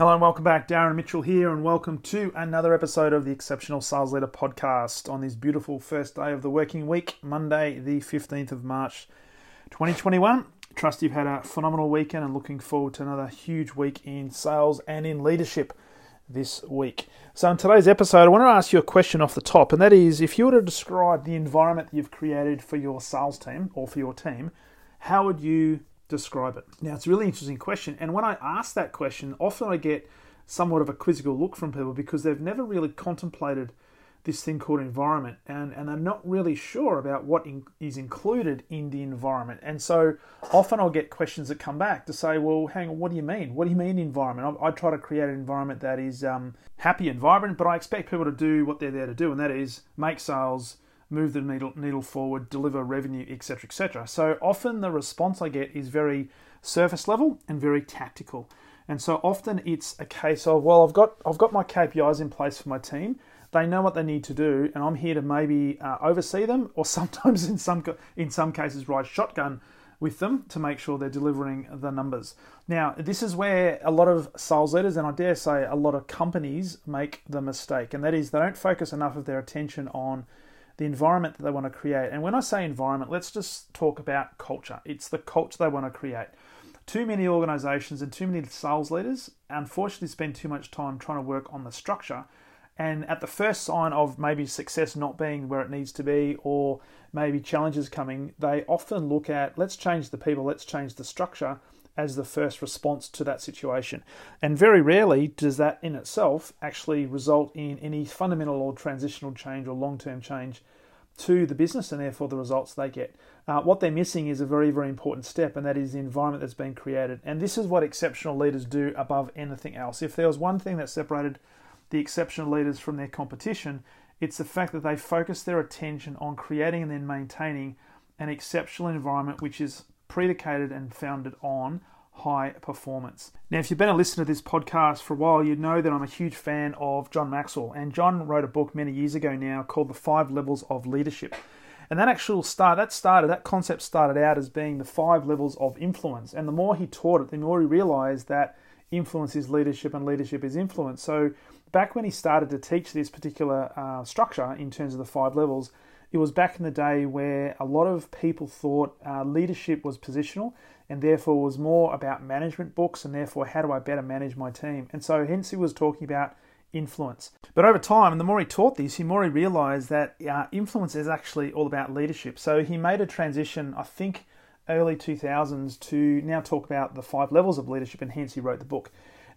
Hello and welcome back. Darren Mitchell here, and welcome to another episode of the Exceptional Sales Leader podcast on this beautiful first day of the working week, Monday, the 15th of March, 2021. Trust you've had a phenomenal weekend and looking forward to another huge week in sales and in leadership this week. So, in today's episode, I want to ask you a question off the top, and that is if you were to describe the environment you've created for your sales team or for your team, how would you describe it? Now, it's a really interesting question. And when I ask that question, often I get somewhat of a quizzical look from people because they've never really contemplated this thing called environment and, and they're not really sure about what in, is included in the environment. And so often I'll get questions that come back to say, well, hang on, what do you mean? What do you mean environment? I, I try to create an environment that is um, happy and vibrant, but I expect people to do what they're there to do, and that is make sales, move the needle, needle forward, deliver revenue, etc., etc. So often the response I get is very surface level and very tactical. And so often it's a case of, well, I've got I've got my KPIs in place for my team. They know what they need to do, and I'm here to maybe uh, oversee them, or sometimes in some in some cases ride shotgun with them to make sure they're delivering the numbers. Now, this is where a lot of sales leaders, and I dare say a lot of companies, make the mistake, and that is they don't focus enough of their attention on the environment that they want to create. And when I say environment, let's just talk about culture. It's the culture they want to create. Too many organizations and too many sales leaders unfortunately spend too much time trying to work on the structure. And at the first sign of maybe success not being where it needs to be, or maybe challenges coming, they often look at let's change the people, let's change the structure as the first response to that situation. And very rarely does that in itself actually result in any fundamental or transitional change or long term change to the business and therefore the results they get. Uh, what they're missing is a very, very important step, and that is the environment that's been created. And this is what exceptional leaders do above anything else. If there was one thing that separated the exceptional leaders from their competition, it's the fact that they focus their attention on creating and then maintaining an exceptional environment which is predicated and founded on high performance. Now, if you've been a listener to this podcast for a while, you know that I'm a huge fan of John Maxwell. And John wrote a book many years ago now called The Five Levels of Leadership. And that actual start, that started, that concept started out as being the five levels of influence. And the more he taught it, the more he realized that influence is leadership and leadership is influence. So back when he started to teach this particular uh, structure in terms of the five levels, it was back in the day where a lot of people thought uh, leadership was positional and therefore was more about management books and therefore how do I better manage my team. And so hence he was talking about influence. But over time, and the more he taught this, the more he realized that uh, influence is actually all about leadership. So he made a transition, I think, early 2000s to now talk about the five levels of leadership, and hence he wrote the book.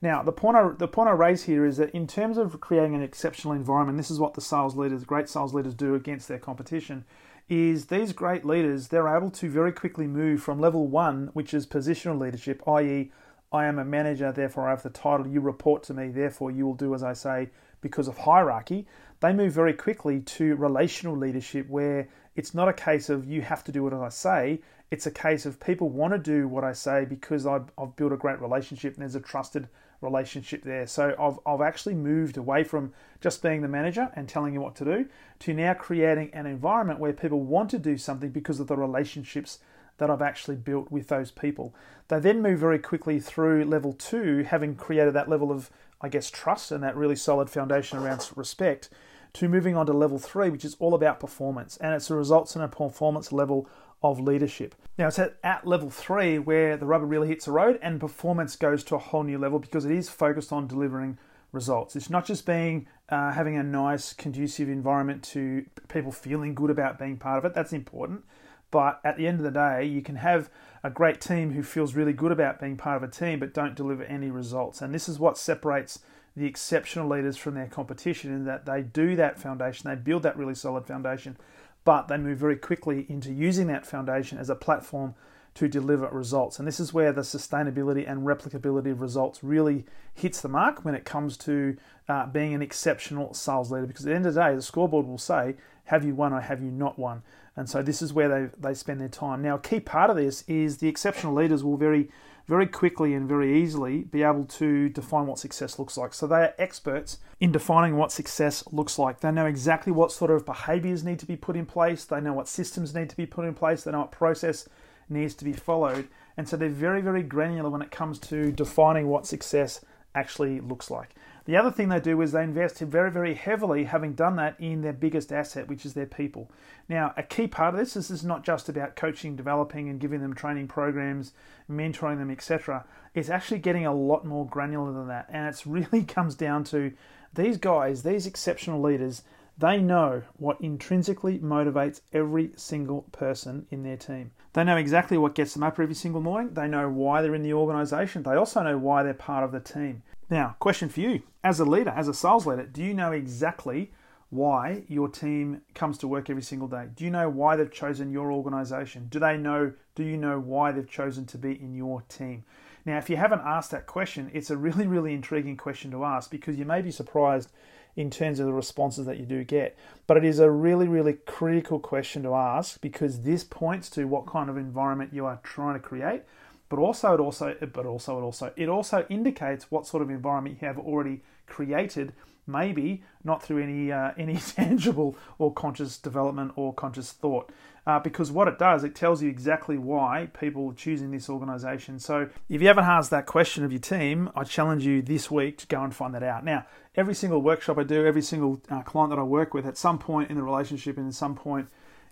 Now, the point I, the point I raise here is that in terms of creating an exceptional environment, this is what the sales leaders, great sales leaders, do against their competition. Is these great leaders, they're able to very quickly move from level one, which is positional leadership, i.e., I am a manager, therefore I have the title, you report to me, therefore you will do as I say because of hierarchy. They move very quickly to relational leadership where it's not a case of you have to do what I say, it's a case of people want to do what I say because I've, I've built a great relationship and there's a trusted relationship there. So I've, I've actually moved away from just being the manager and telling you what to do to now creating an environment where people want to do something because of the relationships that I've actually built with those people. They then move very quickly through level two, having created that level of, I guess, trust and that really solid foundation around respect, to moving on to level three, which is all about performance. And it's the results in a performance level of leadership. Now, it's at, at level three where the rubber really hits the road and performance goes to a whole new level because it is focused on delivering results. It's not just being uh, having a nice, conducive environment to people feeling good about being part of it. That's important. But at the end of the day, you can have a great team who feels really good about being part of a team but don't deliver any results. And this is what separates the exceptional leaders from their competition in that they do that foundation, they build that really solid foundation, but they move very quickly into using that foundation as a platform to deliver results. And this is where the sustainability and replicability of results really hits the mark when it comes to uh, being an exceptional sales leader. Because at the end of the day, the scoreboard will say, have you won or have you not won? And so this is where they, they spend their time. Now, a key part of this is the exceptional leaders will very, very quickly and very easily be able to define what success looks like. So they are experts in defining what success looks like. They know exactly what sort of behaviors need to be put in place. They know what systems need to be put in place. They know what process needs to be followed. And so they're very, very granular when it comes to defining what success actually looks like. The other thing they do is they invest very, very heavily, having done that, in their biggest asset, which is their people. Now, a key part of this is this is not just about coaching, developing, and giving them training programs, mentoring them, etc. It's actually getting a lot more granular than that. And it really comes down to these guys, these exceptional leaders, they know what intrinsically motivates every single person in their team. They know exactly what gets them up every single morning. They know why they're in the organization. They also know why they're part of the team. Now, question for you as a leader, as a sales leader, do you know exactly why your team comes to work every single day? Do you know why they've chosen your organization? Do they know do you know why they've chosen to be in your team? Now, if you haven't asked that question, it's a really really intriguing question to ask because you may be surprised in terms of the responses that you do get. But it is a really, really critical question to ask because this points to what kind of environment you are trying to create. But also, it also, but also, it also, it also indicates what sort of environment you have already created. Maybe not through any uh, any tangible or conscious development or conscious thought uh, because what it does, it tells you exactly why people are choosing this organization. So if you haven't asked that question of your team, I challenge you this week to go and find that out. Now, every single workshop I do, every single uh, client that I work with, at some point in the relationship and at some point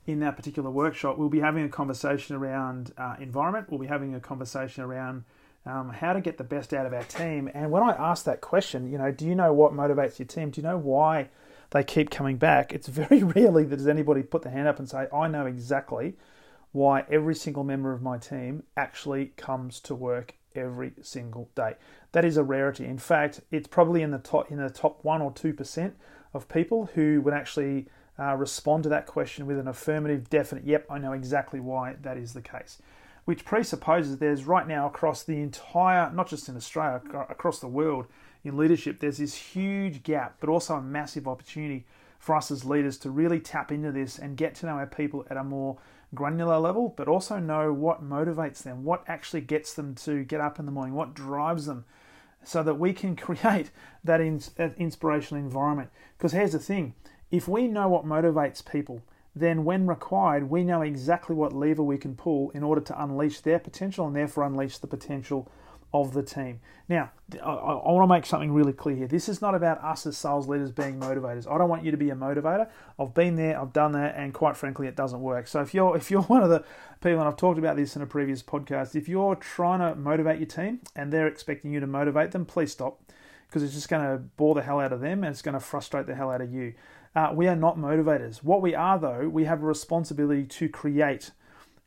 in that particular workshop, we'll be having a conversation around uh, environment. We'll be having a conversation around um, how to get the best out of our team. And when I ask that question, you know, do you know what motivates your team? Do you know why they keep coming back, it's very rarely that does anybody put their hand up and say, I know exactly why every single member of my team actually comes to work every single day. That is a rarity. In fact, it's probably in the top in the top one or two percent of people who would actually uh, respond to that question with an affirmative, definite, "Yep, I know exactly why that is the case." Which presupposes there's right now across the entire, not just in Australia, across the world, in leadership, there's this huge gap, but also a massive opportunity for us as leaders to really tap into this and get to know our people at a more granular level, but also know what motivates them, what actually gets them to get up in the morning, what drives them, so that we can create that, inspirational environment. Because here's the thing if we know what motivates people, then when required, we know exactly what lever we can pull in order to unleash their potential and therefore unleash the potential of the team. Now, I, I, want to make something really clear here. This is not about us as sales leaders being motivators. I don't want you to be a motivator. I've been there, I've done that, and quite frankly, it doesn't work. So if you're if you're one of the people, and I've talked about this in a previous podcast, if you're trying to motivate your team and they're expecting you to motivate them, please stop because it's just going to bore the hell out of them and it's going to frustrate the hell out of you. Uh, we are not motivators. What we are, though, we have a responsibility to create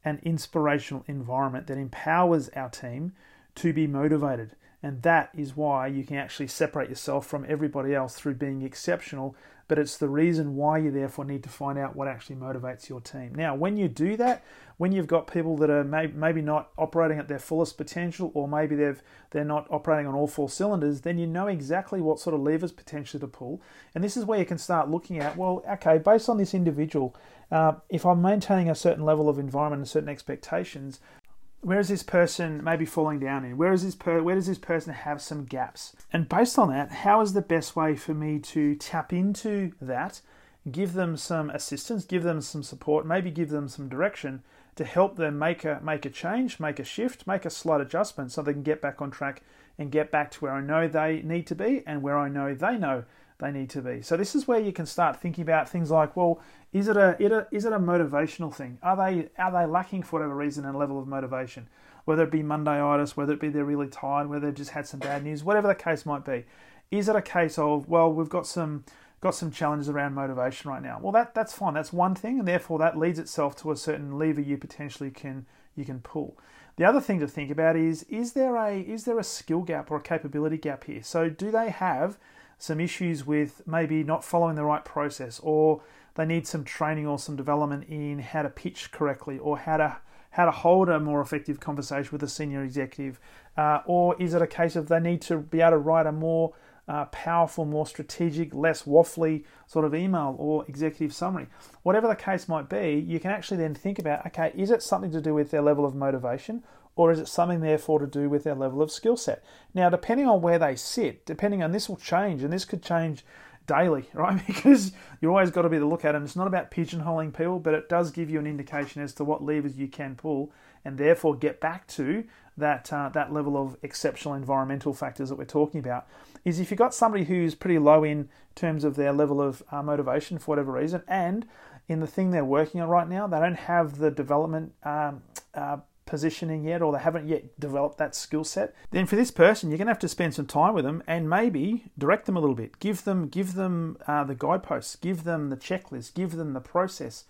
an inspirational environment that empowers our team to be motivated. And that is why you can actually separate yourself from everybody else through being exceptional. But it's the reason why you therefore need to find out what actually motivates your team. Now, when you do that, when you've got people that are maybe not operating at their fullest potential, or maybe they've they're not operating on all four cylinders, then you know exactly what sort of levers potentially to pull. And this is where you can start looking at well, okay, based on this individual, uh, if I'm maintaining a certain level of environment and certain expectations, where is this person maybe falling down in? Where is this per, where does this person have some gaps? And based on that, how is the best way for me to tap into that, give them some assistance, give them some support, maybe give them some direction to help them make a make a change, make a shift, make a slight adjustment so they can get back on track and get back to where I know they need to be and where I know they know they need to be. So this is where you can start thinking about things like, well, is it a, is it a motivational thing? Are they are they lacking for whatever reason a level of motivation? Whether it be Mondayitis, whether it be they're really tired, whether they've just had some bad news, whatever the case might be. Is it a case of well, we've got some got some challenges around motivation right now? Well, that that's fine. That's one thing, and therefore that leads itself to a certain lever you potentially can you can pull. The other thing to think about is is there a is there a skill gap or a capability gap here? So do they have some issues with maybe not following the right process or they need some training or some development in how to pitch correctly or how to how to hold a more effective conversation with a senior executive? Uh, or is it a case of they need to be able to write a more uh, powerful, more strategic, less waffly sort of email or executive summary? Whatever the case might be, you can actually then think about okay, is it something to do with their level of motivation? Or is it something therefore to do with their level of skill set? Now, depending on where they sit, depending on this will change, and this could change daily, right? Because you always got to be the look at. And it's not about pigeonholing people, but it does give you an indication as to what levers you can pull, and therefore get back to that uh, that level of exceptional environmental factors that we're talking about. Is if you've got somebody who's pretty low in terms of their level of uh, motivation for whatever reason, and in the thing they're working on right now, they don't have the development um, uh, positioning yet or they haven't yet developed that skill set, then for this person you're going to have to spend some time with them and maybe direct them a little bit. Give them give them uh, the guideposts, give them the checklist, give them the process.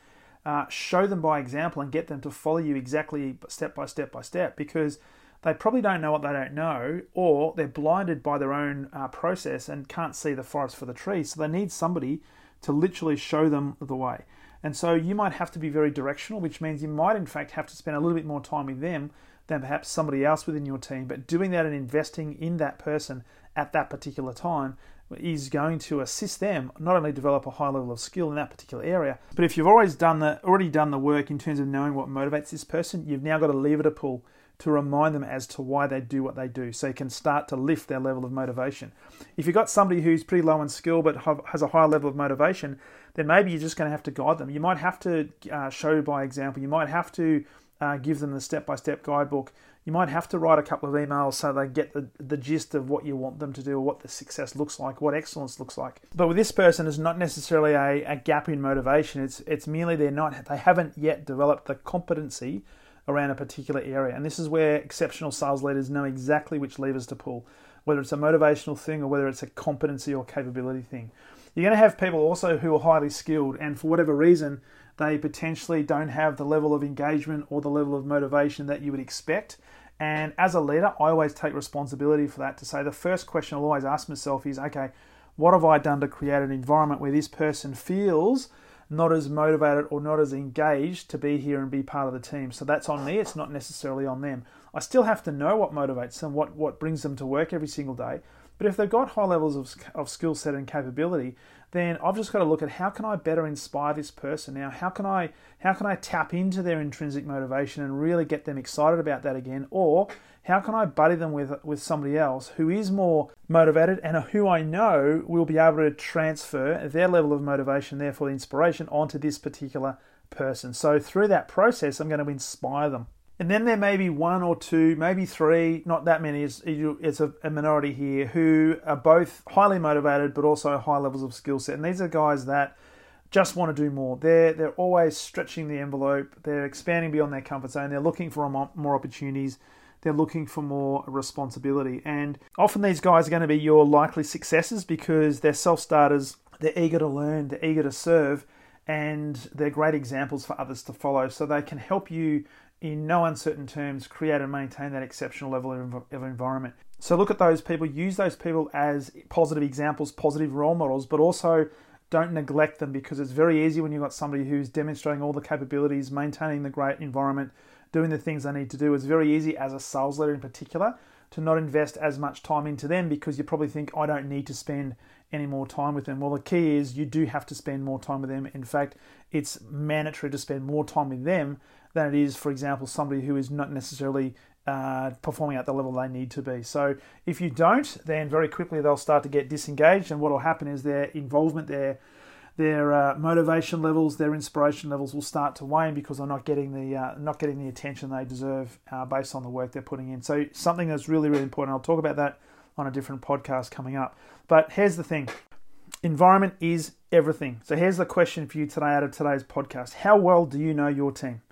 Uh, show them by example and get them to follow you exactly step by step by step because they probably don't know what they don't know or they're blinded by their own uh, process and can't see the forest for the trees. So they need somebody to literally show them the way. And so you might have to be very directional, which means you might, in fact, have to spend a little bit more time with them than perhaps somebody else within your team. But doing that and investing in that person at that particular time is going to assist them not only develop a high level of skill in that particular area, but if you've always done the already done the work in terms of knowing what motivates this person, you've now got a lever to pull to remind them as to why they do what they do so you can start to lift their level of motivation. If you've got somebody who's pretty low in skill but has a high level of motivation, then maybe you're just going to have to guide them. You might have to uh, show by example, you might have to uh, give them the step by step guidebook. You might have to write a couple of emails so they get the, the gist of what you want them to do, or what the success looks like, what excellence looks like. But with this person, it's not necessarily a, a gap in motivation. It's it's merely they're not they haven't yet developed the competency around a particular area. And this is where exceptional sales leaders know exactly which levers to pull, whether it's a motivational thing or whether it's a competency or capability thing. You're going to have people also who are highly skilled, and for whatever reason, they potentially don't have the level of engagement or the level of motivation that you would expect. And as a leader, I always take responsibility for that to say the first question I'll always ask myself is okay, what have I done to create an environment where this person feels not as motivated or not as engaged to be here and be part of the team. So that's on me, it's not necessarily on them. I still have to know what motivates them, what, what brings them to work every single day. But if they've got high levels of, of skill set and capability, then I've just got to look at how can I better inspire this person now? How can I how can I tap into their intrinsic motivation and really get them excited about that again? Or how can I buddy them with with somebody else who is more motivated and who I know will be able to transfer their level of motivation, therefore the inspiration, onto this particular person. So through that process, I'm going to inspire them. And then there may be one or two, maybe three, not that many, it's, it's a, a minority here, who are both highly motivated but also high levels of skill set. And these are guys that just want to do more. They're, they're always stretching the envelope, they're expanding beyond their comfort zone, they're looking for more opportunities, they're looking for more responsibility. And often these guys are going to be your likely successors because they're self starters, they're eager to learn, they're eager to serve, and they're great examples for others to follow. So they can help you in no uncertain terms, create and maintain that exceptional level of, of environment. So look at those people, use those people as positive examples, positive role models, but also don't neglect them because it's very easy when you've got somebody who's demonstrating all the capabilities, maintaining the great environment, doing the things they need to do. It's very easy as a sales leader in particular to not invest as much time into them because you probably think, I don't need to spend any more time with them. Well, the key is you do have to spend more time with them. In fact, it's mandatory to spend more time with them than it is, for example, somebody who is not necessarily uh, performing at the level they need to be. So if you don't, then very quickly they'll start to get disengaged, and what will happen is their involvement, their their uh, motivation levels, their inspiration levels will start to wane because they're not getting the uh, not getting the attention they deserve uh, based on the work they're putting in. So something that's really really important. I'll talk about that on a different podcast coming up. But here's the thing. Environment is everything. So here's the question for you today out of today's podcast. How well do you know your team?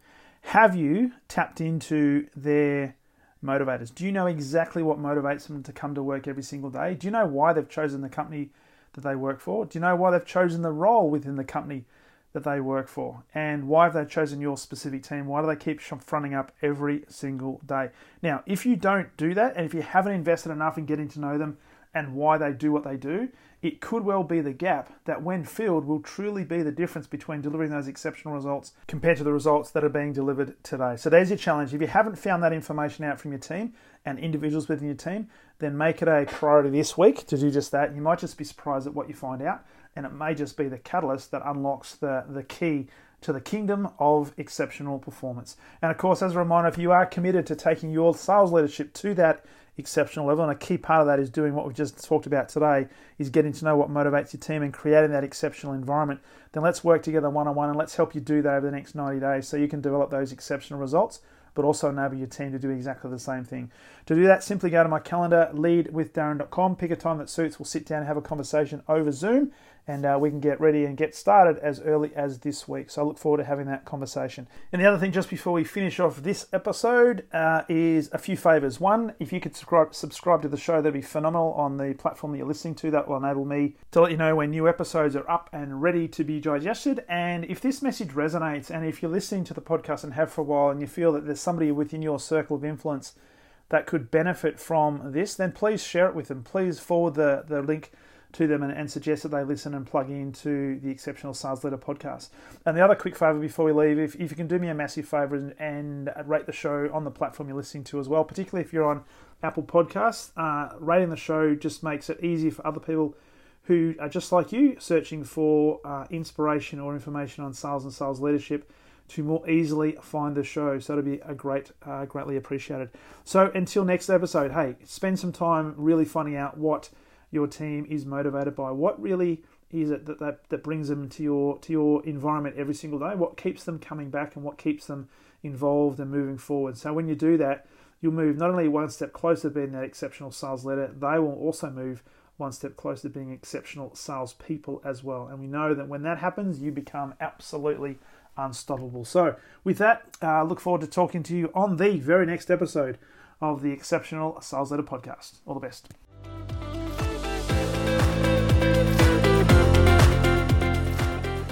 Have you tapped into their motivators? Do you know exactly what motivates them to come to work every single day? Do you know why they've chosen the company that they work for? Do you know why they've chosen the role within the company that they work for? And why have they chosen your specific team? Why do they keep fronting up every single day? Now, if you don't do that, and if you haven't invested enough in getting to know them and why they do what they do, it could well be the gap that, when filled, will truly be the difference between delivering those exceptional results compared to the results that are being delivered today. So, there's your challenge. If you haven't found that information out from your team and individuals within your team, then make it a priority this week to do just that. You might just be surprised at what you find out, and it may just be the catalyst that unlocks the, the key to the kingdom of exceptional performance. And of course, as a reminder, if you are committed to taking your sales leadership to that exceptional level. And a key part of that is doing what we've just talked about today, is getting to know what motivates your team and creating that exceptional environment. Then let's work together one on one and let's help you do that over the next 90 days so you can develop those exceptional results but also enable your team to do exactly the same thing. To do that, simply go to my calendar, leadwithdarren.com, pick a time that suits, we'll sit down and have a conversation over Zoom, and uh, we can get ready and get started as early as this week. So I look forward to having that conversation. And the other thing, just before we finish off this episode, uh, is a few favors. One, if you could subscribe, subscribe to the show, that'd be phenomenal on the platform that you're listening to. That will enable me to let you know when new episodes are up and ready to be digested. And if this message resonates, and if you're listening to the podcast and have for a while, and you feel that there's somebody within your circle of influence that could benefit from this, then please share it with them. Please forward the, the link to them and, and, suggest that they listen and plug into the Exceptional Sales Leader podcast. And the other quick favor before we leave, if, if you can do me a massive favor and, and, rate the show on the platform you're listening to as well, particularly if you're on Apple Podcasts, uh, rating the show just makes it easier for other people who are just like you searching for uh, inspiration or information on sales and sales leadership to more easily find the show. So it'll be a great, uh, greatly appreciated. So until next episode, hey, spend some time really finding out what your team is motivated by. What really is it that, that, that brings them to your to your environment every single day? What keeps them coming back and what keeps them involved and moving forward? So when you do that, you'll move not only one step closer to being that exceptional sales leader, they will also move one step closer to being exceptional salespeople as well. And we know that when that happens, you become absolutely unstoppable. So, with that, uh, look forward to talking to you on the very next episode of the Exceptional Sales Leader Podcast. All the best.